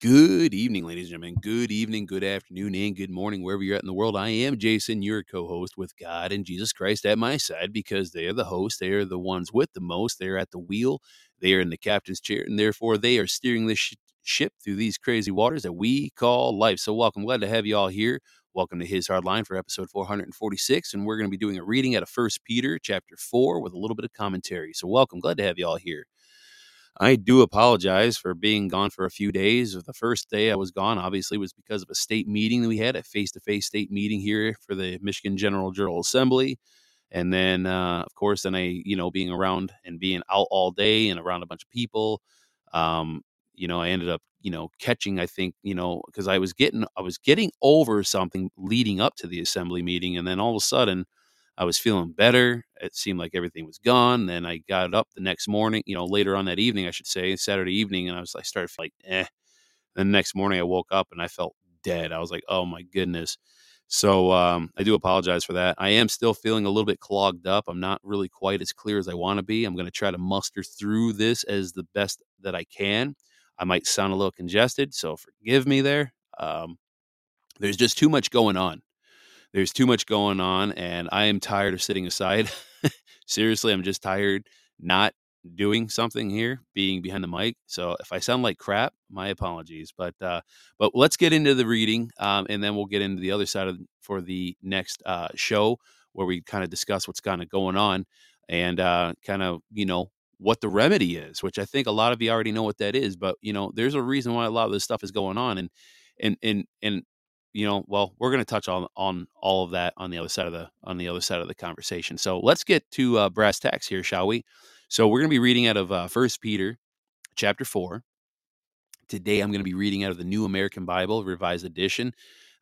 Good evening, ladies and gentlemen. Good evening, good afternoon, and good morning, wherever you're at in the world. I am Jason, your co host with God and Jesus Christ at my side because they are the hosts. They are the ones with the most. They are at the wheel. They are in the captain's chair, and therefore they are steering this sh- ship through these crazy waters that we call life. So, welcome. Glad to have you all here. Welcome to His Hard Line for episode 446. And we're going to be doing a reading out of First Peter chapter 4 with a little bit of commentary. So, welcome. Glad to have you all here. I do apologize for being gone for a few days. The first day I was gone, obviously, was because of a state meeting that we had, a face to face state meeting here for the Michigan General Jural Assembly. And then, uh, of course, then I, you know, being around and being out all day and around a bunch of people, um, you know, I ended up, you know, catching, I think, you know, because I was getting, I was getting over something leading up to the assembly meeting. And then all of a sudden, I was feeling better. It seemed like everything was gone. Then I got up the next morning, you know, later on that evening, I should say, Saturday evening, and I was I started like, eh. And the next morning I woke up and I felt dead. I was like, oh my goodness. So um, I do apologize for that. I am still feeling a little bit clogged up. I'm not really quite as clear as I want to be. I'm going to try to muster through this as the best that I can. I might sound a little congested, so forgive me there. Um, there's just too much going on there's too much going on and I am tired of sitting aside. Seriously, I'm just tired not doing something here, being behind the mic. So if I sound like crap, my apologies. But uh, but let's get into the reading, um, and then we'll get into the other side of for the next uh, show where we kind of discuss what's kind of going on and uh, kind of you know what the remedy is, which I think a lot of you already know what that is. But you know, there's a reason why a lot of this stuff is going on, and and and and you know, well, we're going to touch on on all of that on the other side of the on the other side of the conversation. So let's get to uh, brass tacks here, shall we? So we're going to be reading out of uh, First Peter, chapter four. Today, I'm going to be reading out of the New American Bible, Revised Edition.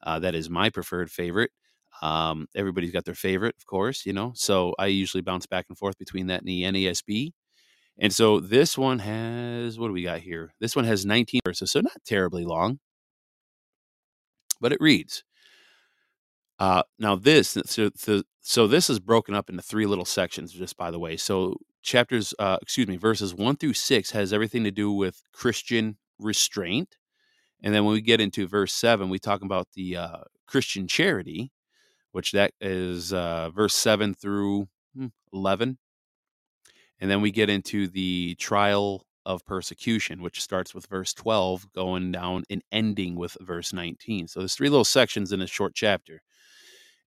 Uh, that is my preferred favorite. Um, everybody's got their favorite, of course, you know. So I usually bounce back and forth between that and the NASB. And so this one has what do we got here? This one has 19 verses, so not terribly long but it reads. Uh, now this so, so, so this is broken up into three little sections just by the way so chapters uh, excuse me verses 1 through 6 has everything to do with christian restraint and then when we get into verse 7 we talk about the uh, christian charity which that is uh, verse 7 through hmm, 11 and then we get into the trial of persecution, which starts with verse 12, going down and ending with verse 19. So there's three little sections in a short chapter.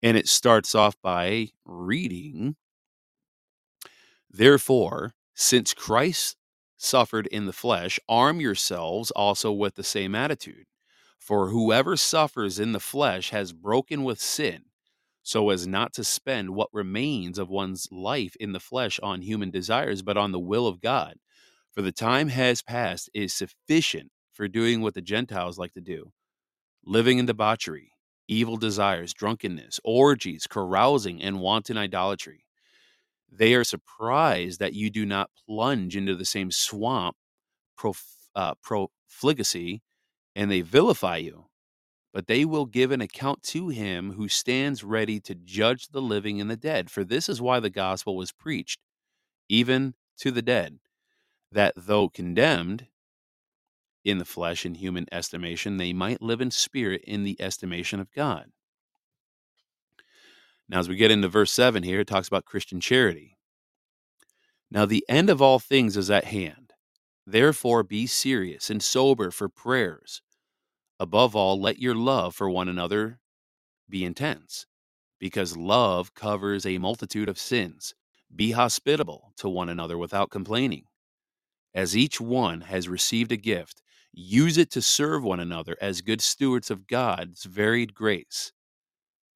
And it starts off by reading, Therefore, since Christ suffered in the flesh, arm yourselves also with the same attitude. For whoever suffers in the flesh has broken with sin, so as not to spend what remains of one's life in the flesh on human desires, but on the will of God. For the time has passed is sufficient for doing what the Gentiles like to do living in debauchery, evil desires, drunkenness, orgies, carousing, and wanton idolatry. They are surprised that you do not plunge into the same swamp, prof, uh, profligacy, and they vilify you. But they will give an account to him who stands ready to judge the living and the dead. For this is why the gospel was preached, even to the dead that though condemned in the flesh in human estimation, they might live in spirit in the estimation of God. Now, as we get into verse 7 here, it talks about Christian charity. Now, the end of all things is at hand. Therefore, be serious and sober for prayers. Above all, let your love for one another be intense, because love covers a multitude of sins. Be hospitable to one another without complaining. As each one has received a gift, use it to serve one another as good stewards of God's varied grace.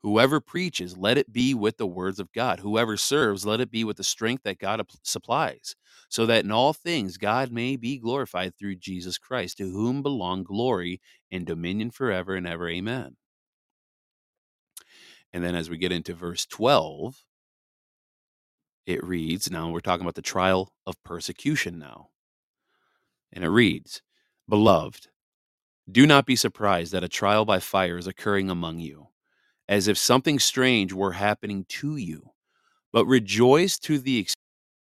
Whoever preaches, let it be with the words of God. Whoever serves, let it be with the strength that God supplies, so that in all things God may be glorified through Jesus Christ, to whom belong glory and dominion forever and ever. Amen. And then as we get into verse 12, it reads now we're talking about the trial of persecution now. And it reads Beloved, do not be surprised that a trial by fire is occurring among you, as if something strange were happening to you, but rejoice to the extent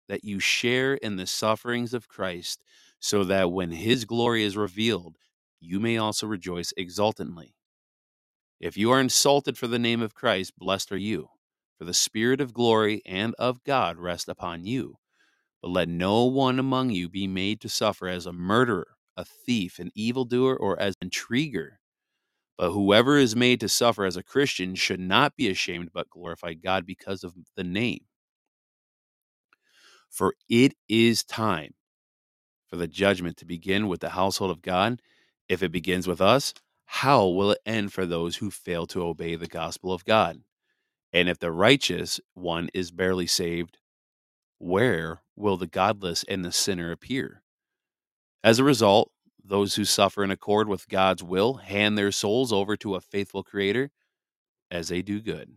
that you share in the sufferings of Christ, so that when his glory is revealed, you may also rejoice exultantly. If you are insulted for the name of Christ, blessed are you, for the Spirit of glory and of God rest upon you. But let no one among you be made to suffer as a murderer, a thief, an evildoer, or as an intriguer. But whoever is made to suffer as a Christian should not be ashamed, but glorify God because of the name. For it is time for the judgment to begin with the household of God. If it begins with us, how will it end for those who fail to obey the gospel of God? And if the righteous one is barely saved, where will the godless and the sinner appear? As a result, those who suffer in accord with God's will hand their souls over to a faithful creator as they do good.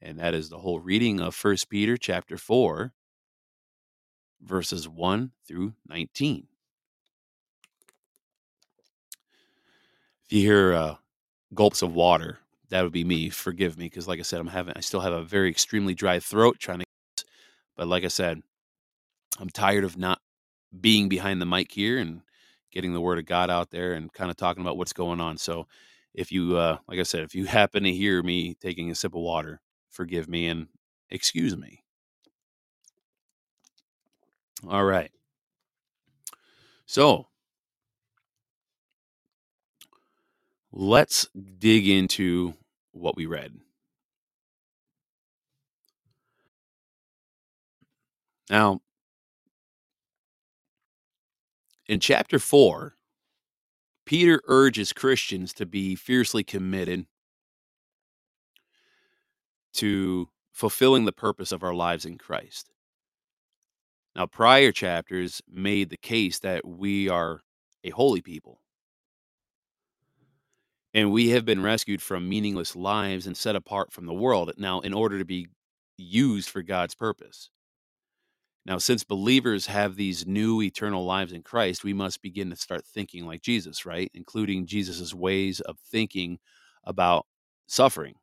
And that is the whole reading of 1 Peter chapter 4 verses 1 through 19. If you hear uh, gulps of water, that would be me. Forgive me because like I said I'm having I still have a very extremely dry throat trying to but like I said, I'm tired of not being behind the mic here and getting the word of God out there and kind of talking about what's going on. So if you, uh, like I said, if you happen to hear me taking a sip of water, forgive me and excuse me. All right. So let's dig into what we read. Now, in chapter 4, Peter urges Christians to be fiercely committed to fulfilling the purpose of our lives in Christ. Now, prior chapters made the case that we are a holy people. And we have been rescued from meaningless lives and set apart from the world now in order to be used for God's purpose. Now, since believers have these new eternal lives in Christ, we must begin to start thinking like Jesus, right? Including Jesus's ways of thinking about suffering.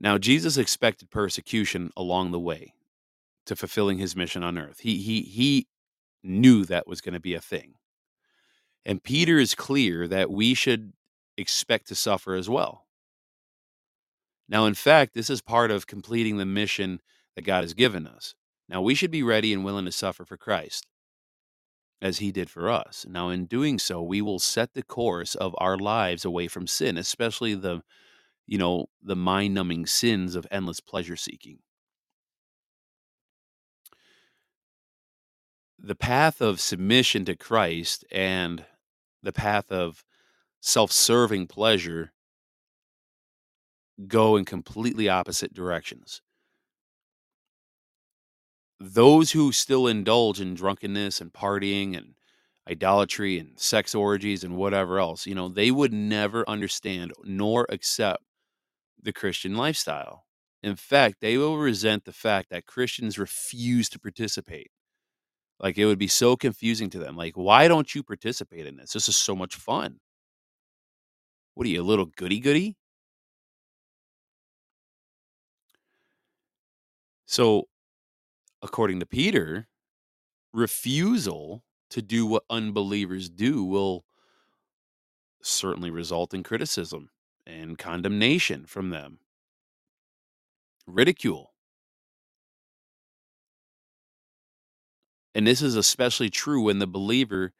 Now, Jesus expected persecution along the way to fulfilling his mission on earth. He he he knew that was going to be a thing. And Peter is clear that we should expect to suffer as well. Now, in fact, this is part of completing the mission that God has given us. Now, we should be ready and willing to suffer for Christ as he did for us. Now, in doing so, we will set the course of our lives away from sin, especially the, you know, the mind numbing sins of endless pleasure seeking. The path of submission to Christ and the path of self serving pleasure go in completely opposite directions those who still indulge in drunkenness and partying and idolatry and sex orgies and whatever else, you know, they would never understand nor accept the Christian lifestyle. In fact, they will resent the fact that Christians refuse to participate. Like it would be so confusing to them. Like, why don't you participate in this? This is so much fun. What are you, a little goody goody? So, according to Peter, refusal to do what unbelievers do will certainly result in criticism and condemnation from them, ridicule. And this is especially true when the believer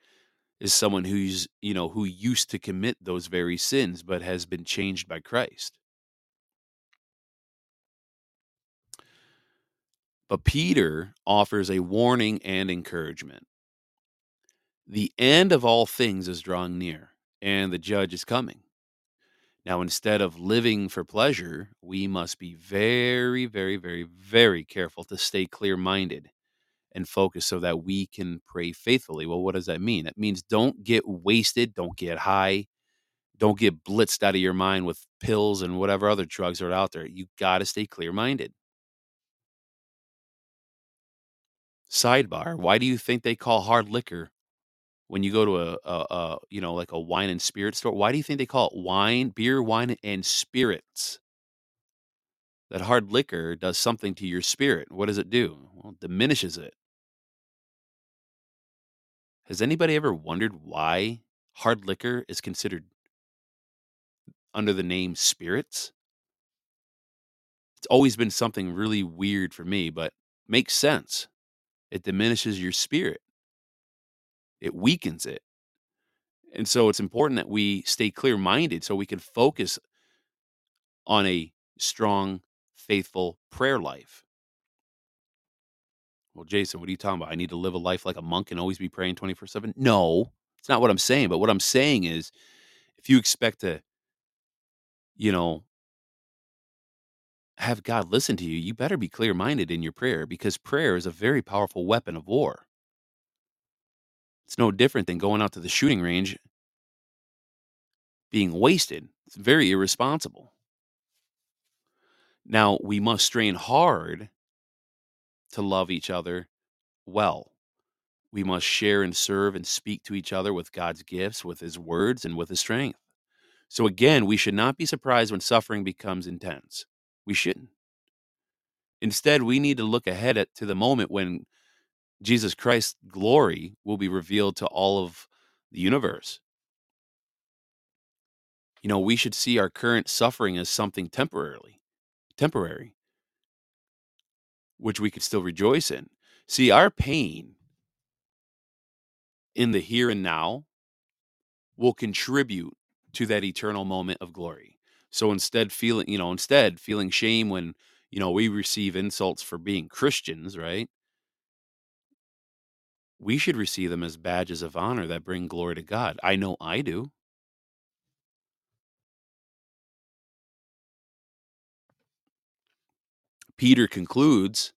is someone who's, you know, who used to commit those very sins but has been changed by Christ. But Peter offers a warning and encouragement. The end of all things is drawing near, and the judge is coming. Now, instead of living for pleasure, we must be very, very, very, very careful to stay clear minded and focused so that we can pray faithfully. Well, what does that mean? It means don't get wasted, don't get high, don't get blitzed out of your mind with pills and whatever other drugs are out there. You got to stay clear minded. Sidebar, why do you think they call hard liquor when you go to a, a, a, you know like a wine and spirit store? Why do you think they call it wine, beer, wine, and spirits? That hard liquor does something to your spirit. What does it do? know, diminishes it. Has anybody ever wondered why hard liquor is considered under the name spirits? It's always been something really weird for me, but makes sense. It diminishes your spirit. It weakens it. And so it's important that we stay clear minded so we can focus on a strong, faithful prayer life. Well, Jason, what are you talking about? I need to live a life like a monk and always be praying 24 7? No, it's not what I'm saying. But what I'm saying is if you expect to, you know, have God listen to you, you better be clear minded in your prayer because prayer is a very powerful weapon of war. It's no different than going out to the shooting range being wasted. It's very irresponsible. Now, we must strain hard to love each other well. We must share and serve and speak to each other with God's gifts, with His words, and with His strength. So, again, we should not be surprised when suffering becomes intense. We shouldn't. Instead, we need to look ahead at, to the moment when Jesus Christ's glory will be revealed to all of the universe. You know, we should see our current suffering as something temporarily, temporary, which we could still rejoice in. See, our pain in the here and now will contribute to that eternal moment of glory. So instead feeling, you know, instead feeling shame when, you know, we receive insults for being Christians, right? we should receive them as badges of honor that bring glory to God. I know I do. Peter concludes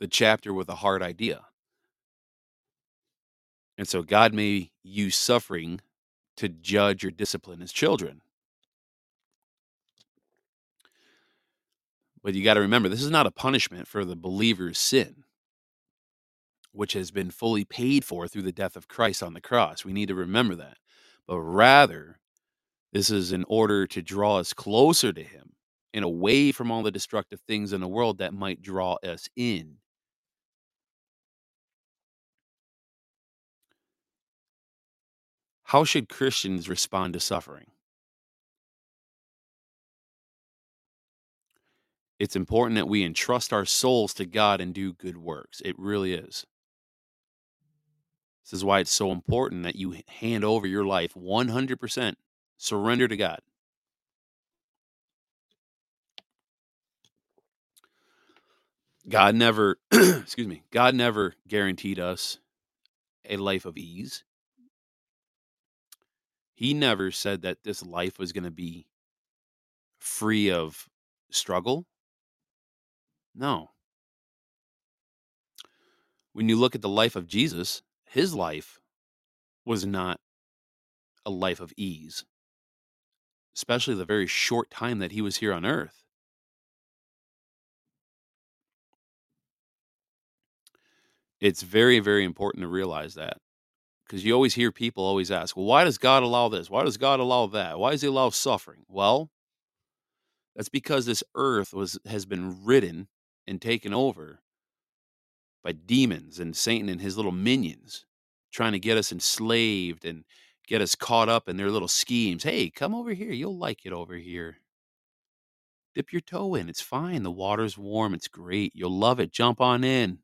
the chapter with a hard idea. And so God may use suffering to judge or discipline his children. But you got to remember, this is not a punishment for the believer's sin which has been fully paid for through the death of Christ on the cross. We need to remember that. But rather, this is in order to draw us closer to Him and away from all the destructive things in the world that might draw us in. How should Christians respond to suffering? It's important that we entrust our souls to God and do good works. It really is. This is why it's so important that you hand over your life 100%, surrender to God. God never, excuse me, God never guaranteed us a life of ease. He never said that this life was going to be free of struggle. No. When you look at the life of Jesus, his life was not a life of ease, especially the very short time that he was here on earth. It's very, very important to realize that because you always hear people always ask, well, why does God allow this? Why does God allow that? Why does he allow suffering? Well, that's because this earth was has been ridden and taken over by demons and Satan and his little minions trying to get us enslaved and get us caught up in their little schemes. Hey, come over here. You'll like it over here. Dip your toe in. It's fine. The water's warm. It's great. You'll love it. Jump on in.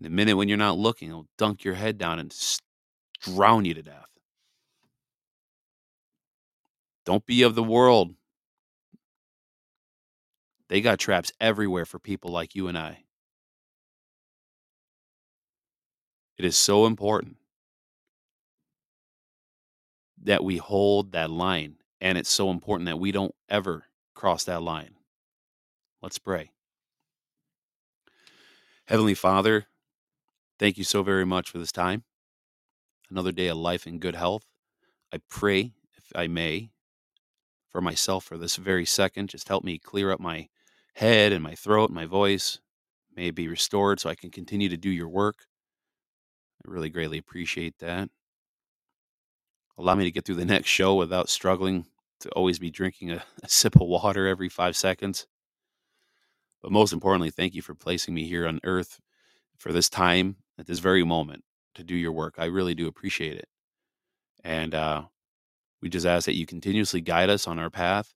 In the minute when you're not looking, it'll dunk your head down and drown you to death. Don't be of the world. They got traps everywhere for people like you and I. It is so important that we hold that line. And it's so important that we don't ever cross that line. Let's pray. Heavenly Father, thank you so very much for this time. Another day of life and good health. I pray, if I may, for myself for this very second. Just help me clear up my head and my throat and my voice. May it be restored so I can continue to do your work. I really greatly appreciate that. Allow me to get through the next show without struggling to always be drinking a, a sip of water every five seconds. But most importantly, thank you for placing me here on earth for this time at this very moment to do your work. I really do appreciate it. And uh, we just ask that you continuously guide us on our path.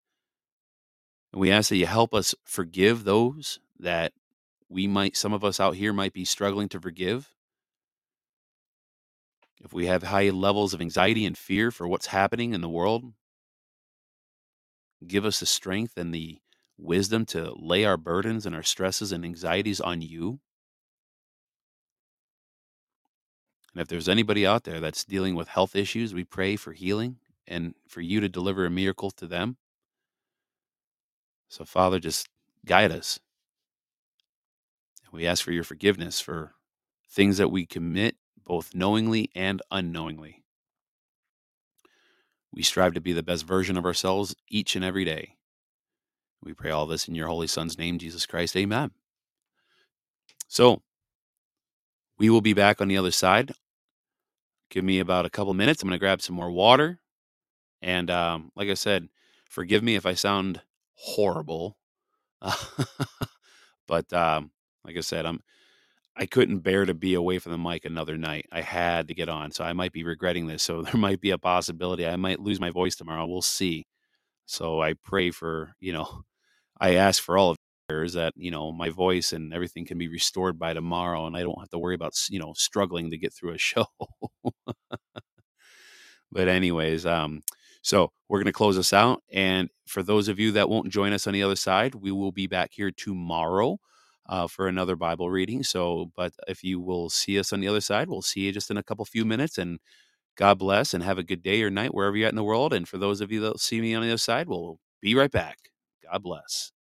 And we ask that you help us forgive those that we might, some of us out here might be struggling to forgive. If we have high levels of anxiety and fear for what's happening in the world, give us the strength and the wisdom to lay our burdens and our stresses and anxieties on you. And if there's anybody out there that's dealing with health issues, we pray for healing and for you to deliver a miracle to them. So, Father, just guide us. We ask for your forgiveness for things that we commit, both knowingly and unknowingly. We strive to be the best version of ourselves each and every day. We pray all this in your Holy Son's name, Jesus Christ. Amen. So, we will be back on the other side. Give me about a couple minutes. I'm going to grab some more water. And um, like I said, forgive me if I sound horrible. but um, like I said, I'm I couldn't bear to be away from the mic another night. I had to get on, so I might be regretting this. So there might be a possibility I might lose my voice tomorrow. We'll see. So I pray for you know, I ask for all of prayers that you know my voice and everything can be restored by tomorrow, and I don't have to worry about you know struggling to get through a show. but anyways, um, so we're going to close this out. And for those of you that won't join us on the other side, we will be back here tomorrow uh, for another Bible reading. So, but if you will see us on the other side, we'll see you just in a couple few minutes. And God bless and have a good day or night wherever you're at in the world. And for those of you that see me on the other side, we'll be right back. God bless.